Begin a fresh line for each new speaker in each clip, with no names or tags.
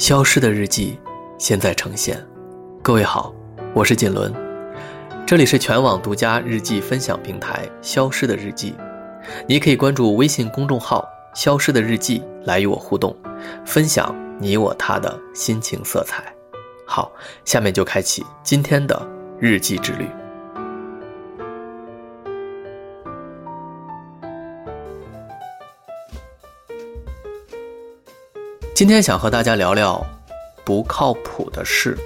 消失的日记现在呈现。各位好，我是锦纶，这里是全网独家日记分享平台《消失的日记》，你可以关注微信公众号“消失的日记”来与我互动，分享你我他的心情色彩。好，下面就开启今天的日记之旅。今天想和大家聊聊不靠谱的事。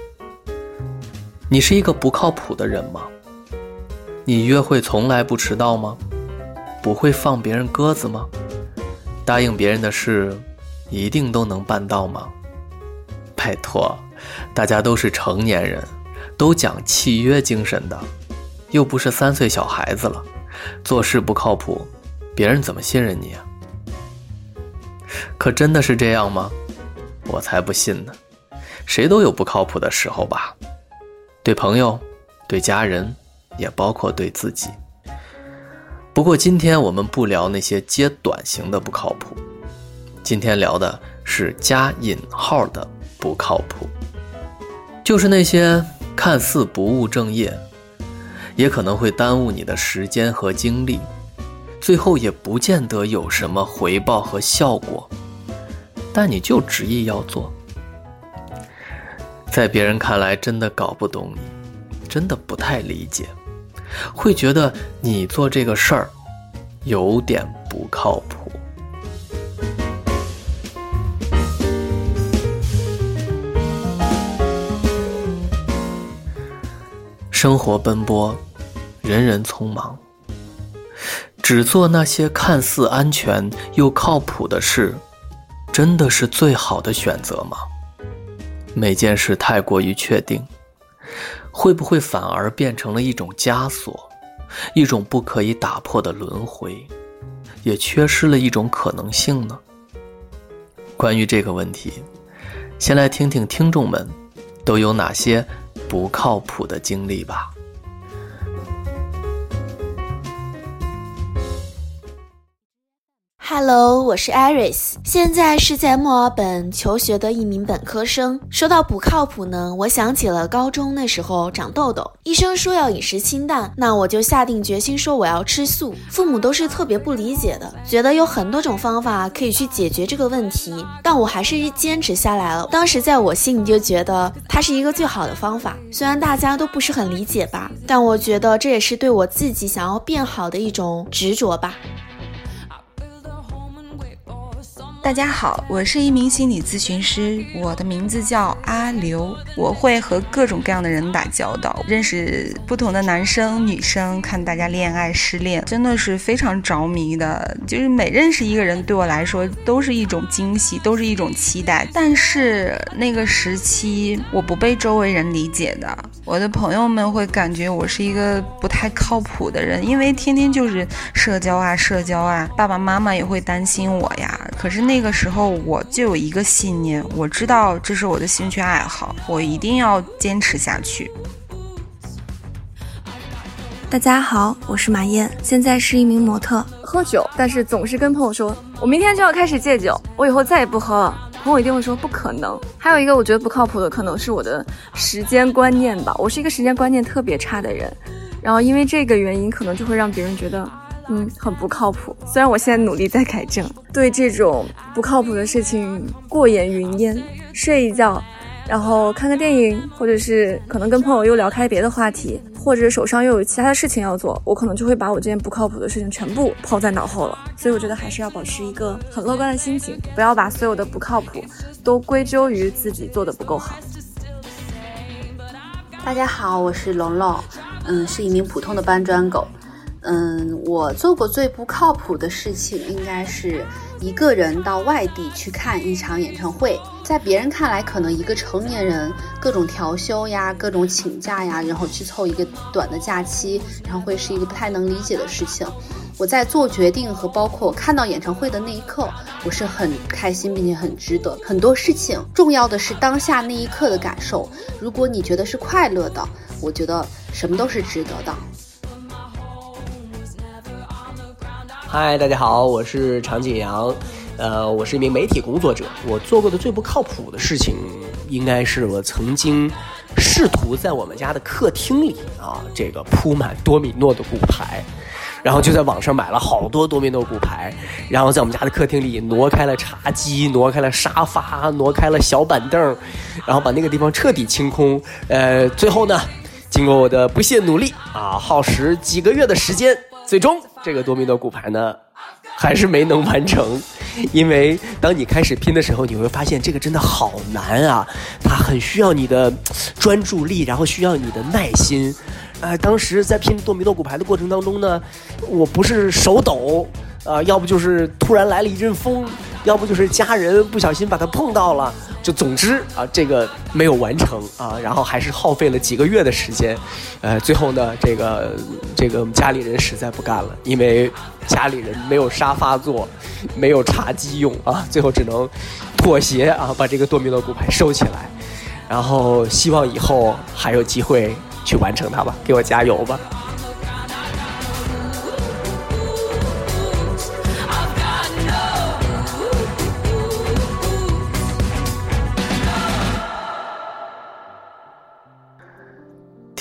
你是一个不靠谱的人吗？你约会从来不迟到吗？不会放别人鸽子吗？答应别人的事一定都能办到吗？拜托，大家都是成年人，都讲契约精神的，又不是三岁小孩子了，做事不靠谱，别人怎么信任你啊？可真的是这样吗？我才不信呢！谁都有不靠谱的时候吧？对朋友，对家人，也包括对自己。不过今天我们不聊那些接短型的不靠谱，今天聊的是加引号的不靠谱，就是那些看似不务正业，也可能会耽误你的时间和精力，最后也不见得有什么回报和效果。但你就执意要做，在别人看来真的搞不懂你，真的不太理解，会觉得你做这个事儿有点不靠谱。生活奔波，人人匆忙，只做那些看似安全又靠谱的事。真的是最好的选择吗？每件事太过于确定，会不会反而变成了一种枷锁，一种不可以打破的轮回，也缺失了一种可能性呢？关于这个问题，先来听听听众们都有哪些不靠谱的经历吧。
Hello，我是 Iris，现在是在墨尔本求学的一名本科生。说到不靠谱呢，我想起了高中那时候长痘痘，医生说要饮食清淡，那我就下定决心说我要吃素。父母都是特别不理解的，觉得有很多种方法可以去解决这个问题，但我还是坚持下来了。当时在我心里就觉得它是一个最好的方法，虽然大家都不是很理解吧，但我觉得这也是对我自己想要变好的一种执着吧。
大家好，我是一名心理咨询师，我的名字叫阿刘。我会和各种各样的人打交道，认识不同的男生女生，看大家恋爱失恋，真的是非常着迷的。就是每认识一个人，对我来说都是一种惊喜，都是一种期待。但是那个时期，我不被周围人理解的，我的朋友们会感觉我是一个不太靠谱的人，因为天天就是社交啊社交啊，爸爸妈妈也会担心我呀。可是那。个时候我就有一个信念，我知道这是我的兴趣爱好，我一定要坚持下去。
大家好，我是马燕，现在是一名模特。
喝酒，但是总是跟朋友说，我明天就要开始戒酒，我以后再也不喝了。朋友一定会说不可能。还有一个我觉得不靠谱的，可能是我的时间观念吧，我是一个时间观念特别差的人，然后因为这个原因，可能就会让别人觉得。嗯，很不靠谱。虽然我现在努力在改正，对这种不靠谱的事情过眼云烟，睡一觉，然后看个电影，或者是可能跟朋友又聊开别的话题，或者手上又有其他的事情要做，我可能就会把我这件不靠谱的事情全部抛在脑后了。所以我觉得还是要保持一个很乐观的心情，不要把所有的不靠谱都归咎于自己做的不够好。
大家好，我是龙龙，嗯，是一名普通的搬砖狗。嗯，我做过最不靠谱的事情，应该是一个人到外地去看一场演唱会。在别人看来，可能一个成年人各种调休呀、各种请假呀，然后去凑一个短的假期，然后会是一个不太能理解的事情。我在做决定和包括看到演唱会的那一刻，我是很开心并且很值得。很多事情重要的是当下那一刻的感受。如果你觉得是快乐的，我觉得什么都是值得的。
嗨，大家好，我是常景阳。呃，我是一名媒体工作者。我做过的最不靠谱的事情，应该是我曾经试图在我们家的客厅里啊，这个铺满多米诺的骨牌，然后就在网上买了好多多米诺骨牌，然后在我们家的客厅里挪开了茶几，挪开了沙发，挪开了小板凳，然后把那个地方彻底清空。呃，最后呢，经过我的不懈努力啊，耗时几个月的时间，最终这个多米诺骨牌呢。还是没能完成，因为当你开始拼的时候，你会发现这个真的好难啊！它很需要你的专注力，然后需要你的耐心。哎，当时在拼多米诺骨牌的过程当中呢，我不是手抖，啊，要不就是突然来了一阵风，要不就是家人不小心把它碰到了。就总之啊，这个没有完成啊，然后还是耗费了几个月的时间，呃，最后呢，这个这个家里人实在不干了，因为家里人没有沙发坐，没有茶几用啊，最后只能妥协啊，把这个多米诺骨牌收起来，然后希望以后还有机会去完成它吧，给我加油吧。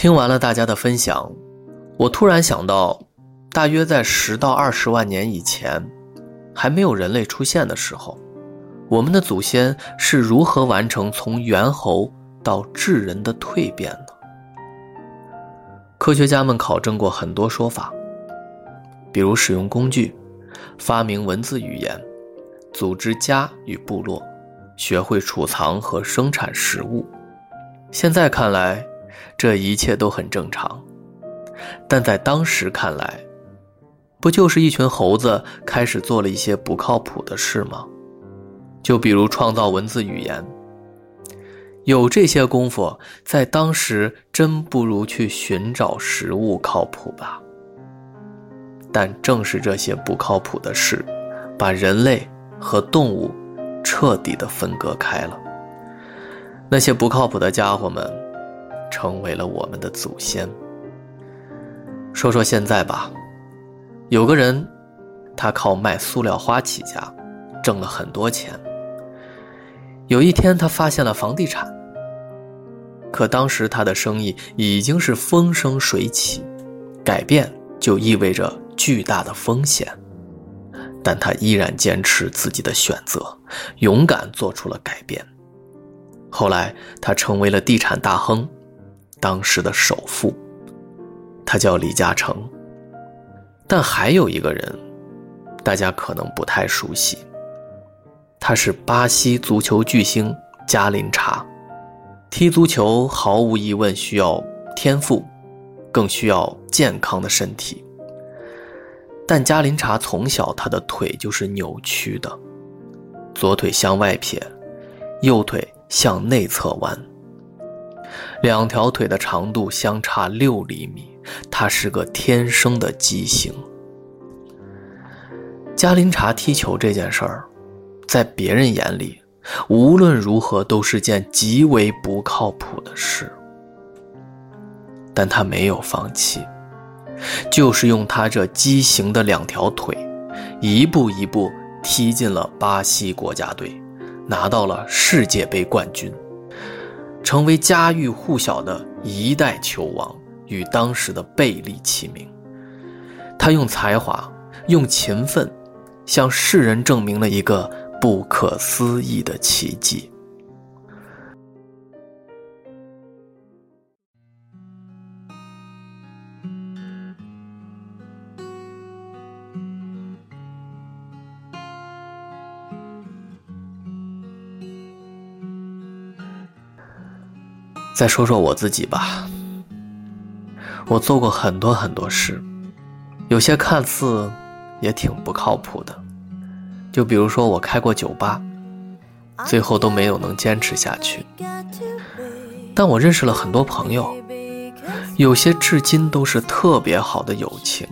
听完了大家的分享，我突然想到，大约在十到二十万年以前，还没有人类出现的时候，我们的祖先是如何完成从猿猴到智人的蜕变的？科学家们考证过很多说法，比如使用工具、发明文字语言、组织家与部落、学会储藏和生产食物。现在看来。这一切都很正常，但在当时看来，不就是一群猴子开始做了一些不靠谱的事吗？就比如创造文字语言，有这些功夫，在当时真不如去寻找食物靠谱吧。但正是这些不靠谱的事，把人类和动物彻底的分割开了。那些不靠谱的家伙们。成为了我们的祖先。说说现在吧，有个人，他靠卖塑料花起家，挣了很多钱。有一天，他发现了房地产，可当时他的生意已经是风生水起，改变就意味着巨大的风险，但他依然坚持自己的选择，勇敢做出了改变。后来，他成为了地产大亨。当时的首富，他叫李嘉诚。但还有一个人，大家可能不太熟悉。他是巴西足球巨星加林查。踢足球毫无疑问需要天赋，更需要健康的身体。但加林查从小他的腿就是扭曲的，左腿向外撇，右腿向内侧弯。两条腿的长度相差六厘米，他是个天生的畸形。加林查踢球这件事儿，在别人眼里，无论如何都是件极为不靠谱的事。但他没有放弃，就是用他这畸形的两条腿，一步一步踢进了巴西国家队，拿到了世界杯冠军。成为家喻户晓的一代球王，与当时的贝利齐名。他用才华，用勤奋，向世人证明了一个不可思议的奇迹。再说说我自己吧，我做过很多很多事，有些看似也挺不靠谱的，就比如说我开过酒吧，最后都没有能坚持下去。但我认识了很多朋友，有些至今都是特别好的友情，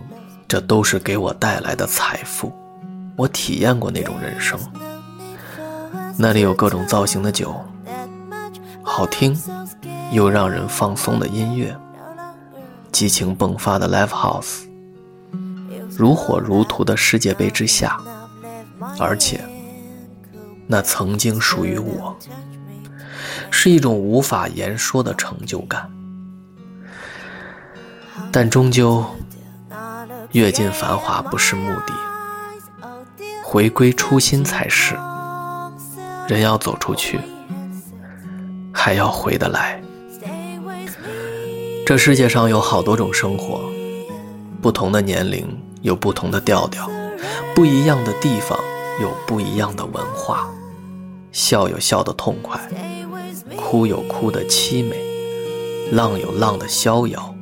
这都是给我带来的财富。我体验过那种人生，那里有各种造型的酒，好听。又让人放松的音乐，激情迸发的 Live House，如火如荼的世界杯之下，而且那曾经属于我，是一种无法言说的成就感。但终究，阅尽繁华不是目的，回归初心才是。人要走出去，还要回得来。这世界上有好多种生活，不同的年龄有不同的调调，不一样的地方有不一样的文化。笑有笑的痛快，哭有哭的凄美，浪有浪的逍遥。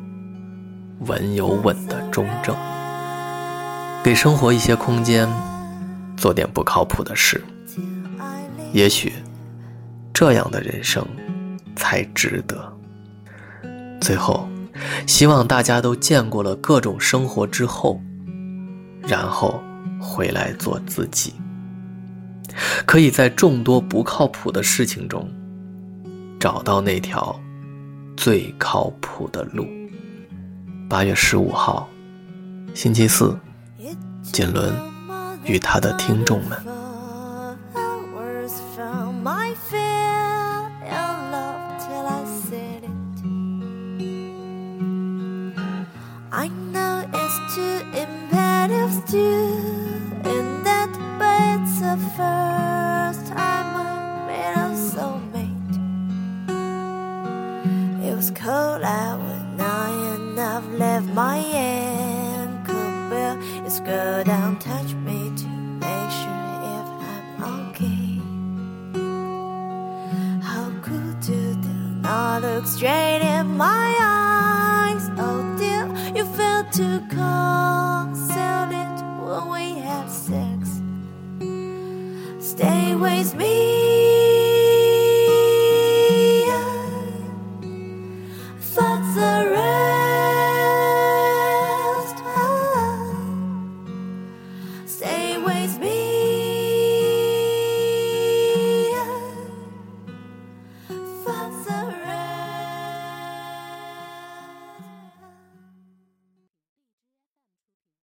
稳有稳的中正，给生活一些空间，做点不靠谱的事，也许这样的人生才值得。最后，希望大家都见过了各种生活之后，然后回来做自己，可以在众多不靠谱的事情中，找到那条最靠谱的路。八月十五号，星期四，锦纶与他的听众们。
Straight